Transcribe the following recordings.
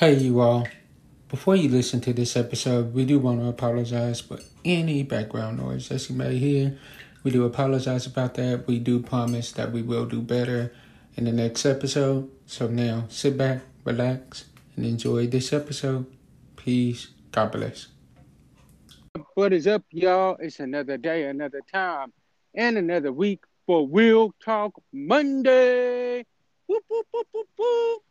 Hey, you all. Before you listen to this episode, we do want to apologize for any background noise that you may hear. We do apologize about that. We do promise that we will do better in the next episode. So now sit back, relax, and enjoy this episode. Peace. God bless. What is up, y'all? It's another day, another time, and another week for Real Talk Monday. Whoop, whoop, whoop.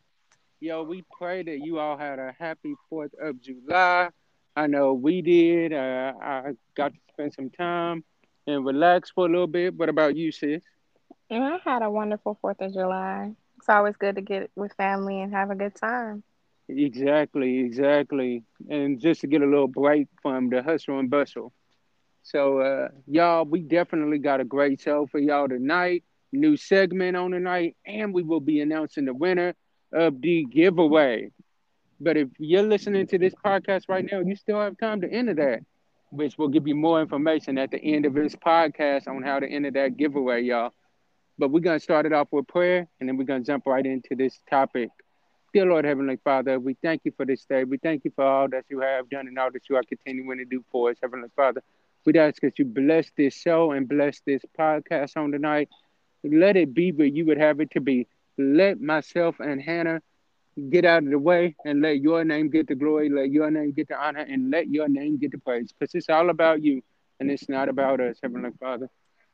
Yo, we pray that you all had a happy 4th of July. I know we did. Uh, I got to spend some time and relax for a little bit. What about you, sis? And I had a wonderful 4th of July. It's always good to get with family and have a good time. Exactly, exactly. And just to get a little break from the hustle and bustle. So, uh, y'all, we definitely got a great show for y'all tonight. New segment on tonight, and we will be announcing the winner of the giveaway. But if you're listening to this podcast right now, you still have time to enter that, which will give you more information at the end of this podcast on how to enter that giveaway, y'all. But we're going to start it off with prayer, and then we're going to jump right into this topic. Dear Lord Heavenly Father, we thank you for this day. We thank you for all that you have done and all that you are continuing to do for us, Heavenly Father. We ask that you bless this show and bless this podcast on tonight. Let it be where you would have it to be let myself and Hannah get out of the way and let your name get the glory, let your name get the honor, and let your name get the praise. Because it's all about you and it's not about us, Heavenly Father.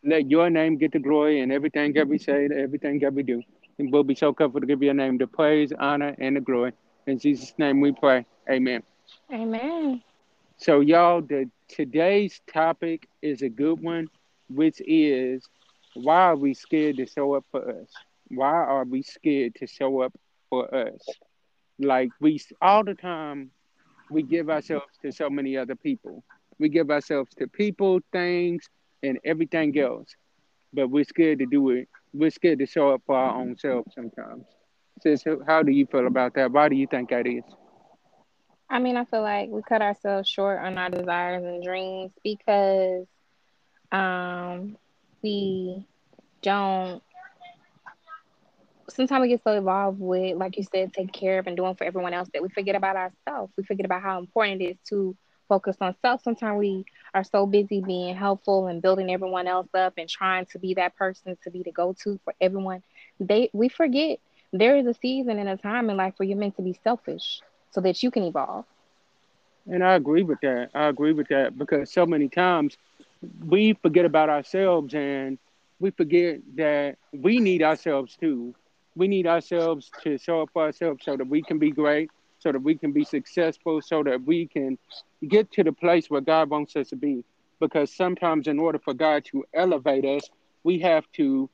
Let your name get the glory and everything that we say, everything that we do. And we'll be so comfortable to give your name the praise, honor, and the glory. In Jesus' name we pray. Amen. Amen. So, y'all, the today's topic is a good one, which is why are we scared to show up for us? Why are we scared to show up for us? Like we all the time we give ourselves to so many other people. We give ourselves to people, things, and everything else. But we're scared to do it. We're scared to show up for our own selves sometimes. Sis, how do you feel about that? Why do you think that is? I mean, I feel like we cut ourselves short on our desires and dreams because um, we don't sometimes we get so involved with, like you said, taking care of and doing for everyone else that we forget about ourselves. We forget about how important it is to focus on self. Sometimes we are so busy being helpful and building everyone else up and trying to be that person to be the go-to for everyone. They we forget there is a season and a time in life where you're meant to be selfish so that you can evolve. And I agree with that. I agree with that because so many times we forget about ourselves and we forget that we need ourselves too we need ourselves to show up for ourselves so that we can be great, so that we can be successful, so that we can get to the place where God wants us to be. Because sometimes, in order for God to elevate us, we have to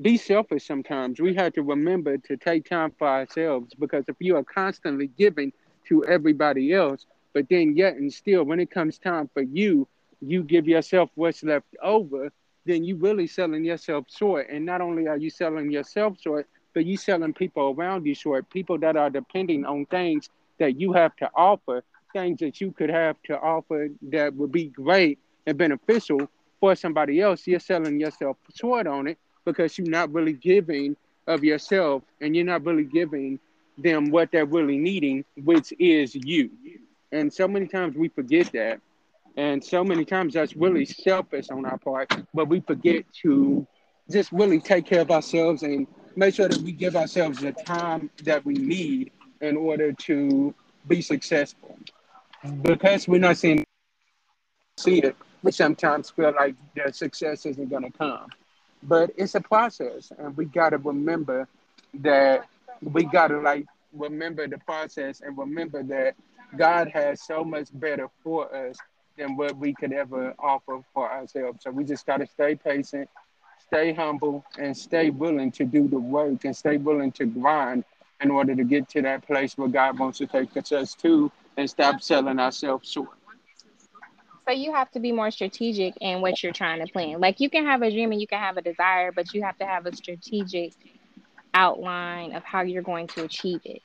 be selfish sometimes. We have to remember to take time for ourselves. Because if you are constantly giving to everybody else, but then yet and still, when it comes time for you, you give yourself what's left over, then you really selling yourself short. And not only are you selling yourself short, but you're selling people around you short, people that are depending on things that you have to offer, things that you could have to offer that would be great and beneficial for somebody else. You're selling yourself short on it because you're not really giving of yourself and you're not really giving them what they're really needing, which is you. And so many times we forget that. And so many times that's really selfish on our part, but we forget to just really take care of ourselves and make sure that we give ourselves the time that we need in order to be successful. Because we're not seeing see it, we sometimes feel like the success isn't to come. But it's a process, and we got to remember that we got to like remember the process and remember that God has so much better for us than what we could ever offer for ourselves. So we just got to stay patient stay humble and stay willing to do the work and stay willing to grind in order to get to that place where God wants to take us to and stop selling ourselves short. So you have to be more strategic in what you're trying to plan. Like you can have a dream and you can have a desire, but you have to have a strategic outline of how you're going to achieve it.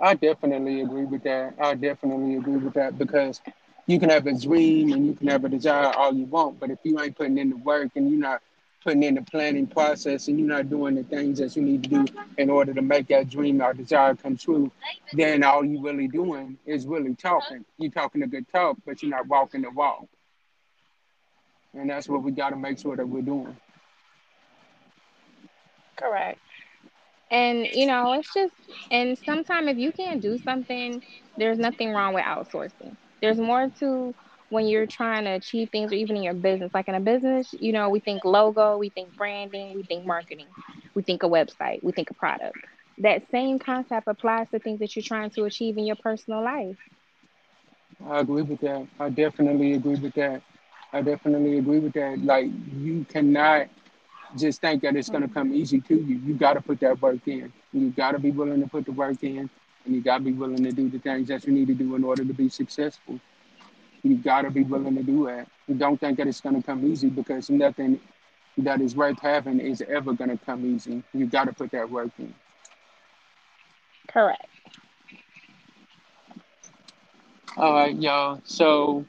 I definitely agree with that. I definitely agree with that because you can have a dream and you can have a desire all you want, but if you ain't putting in the work and you're not putting in the planning process and you're not doing the things that you need to do in order to make that dream or desire come true, then all you really doing is really talking. You're talking a good talk, but you're not walking the walk. And that's what we got to make sure that we're doing. Correct. And you know, it's just and sometimes if you can't do something, there's nothing wrong with outsourcing. There's more to when you're trying to achieve things or even in your business. Like in a business, you know, we think logo, we think branding, we think marketing, we think a website, we think a product. That same concept applies to things that you're trying to achieve in your personal life. I agree with that. I definitely agree with that. I definitely agree with that. Like you cannot just think that it's going to come easy to you. You got to put that work in. You got to be willing to put the work in, and you got to be willing to do the things that you need to do in order to be successful. You got to be willing to do that. You don't think that it's going to come easy because nothing that is worth having is ever going to come easy. You got to put that work in. Correct. All right, y'all. So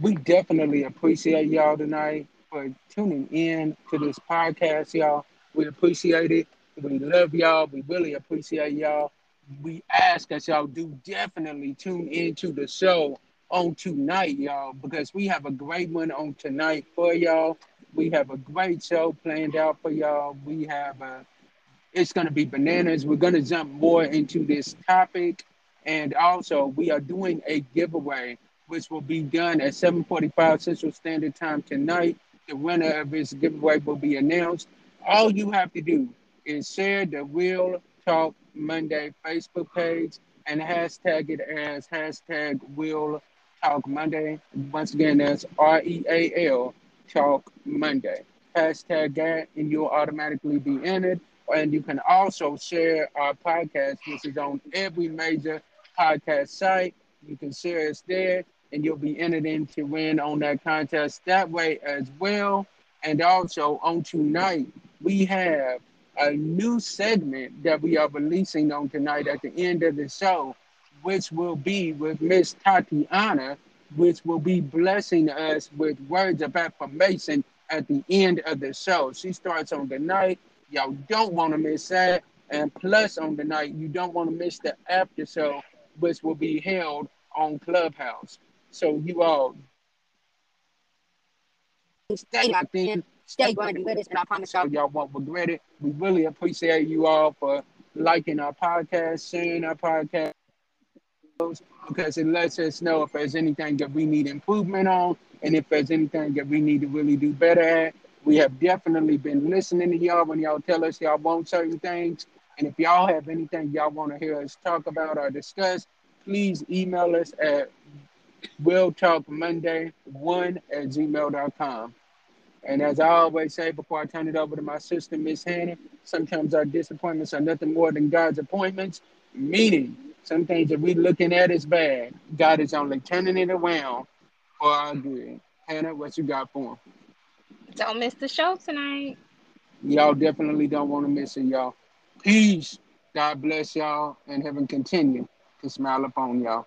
we definitely appreciate y'all tonight for tuning in to this podcast, y'all. We appreciate it. We love y'all. We really appreciate y'all. We ask that y'all do definitely tune into the show on tonight, y'all, because we have a great one on tonight for y'all. We have a great show planned out for y'all. We have a, it's to be bananas. We're to jump more into this topic. And also, we are doing a giveaway, which will be done at 7.45 Central Standard Time tonight. The winner of this giveaway will be announced. All you have to do is share the Real Talk Monday Facebook page and hashtag it as hashtag Real Talk Monday. Once again, that's R E A L Talk Monday. Hashtag that, and you'll automatically be entered. And you can also share our podcast, which is on every major podcast site. You can share us there, and you'll be entered in to win on that contest that way as well. And also on tonight, we have a new segment that we are releasing on tonight at the end of the show which will be with Miss Tatiana, which will be blessing us with words of affirmation at the end of the show. She starts on the night. Y'all don't want to miss that. And plus, on the night, you don't want to miss the after show, which will be held on Clubhouse. So, you all stay locked in, stay grinding with us, and I promise y'all, y'all won't regret it. We really appreciate you all for liking our podcast, sharing our podcast because it lets us know if there's anything that we need improvement on and if there's anything that we need to really do better at. We have definitely been listening to y'all when y'all tell us y'all want certain things. And if y'all have anything y'all want to hear us talk about or discuss, please email us at realtalkmonday1 at gmail.com. And as I always say before I turn it over to my sister, Miss Hannah, sometimes our disappointments are nothing more than God's appointments, meaning some things that we're looking at is bad. God is only turning it around for our good. Hannah, what you got for him? Don't miss the show tonight. Y'all definitely don't want to miss it, y'all. Peace. God bless y'all and heaven continue to smile upon y'all.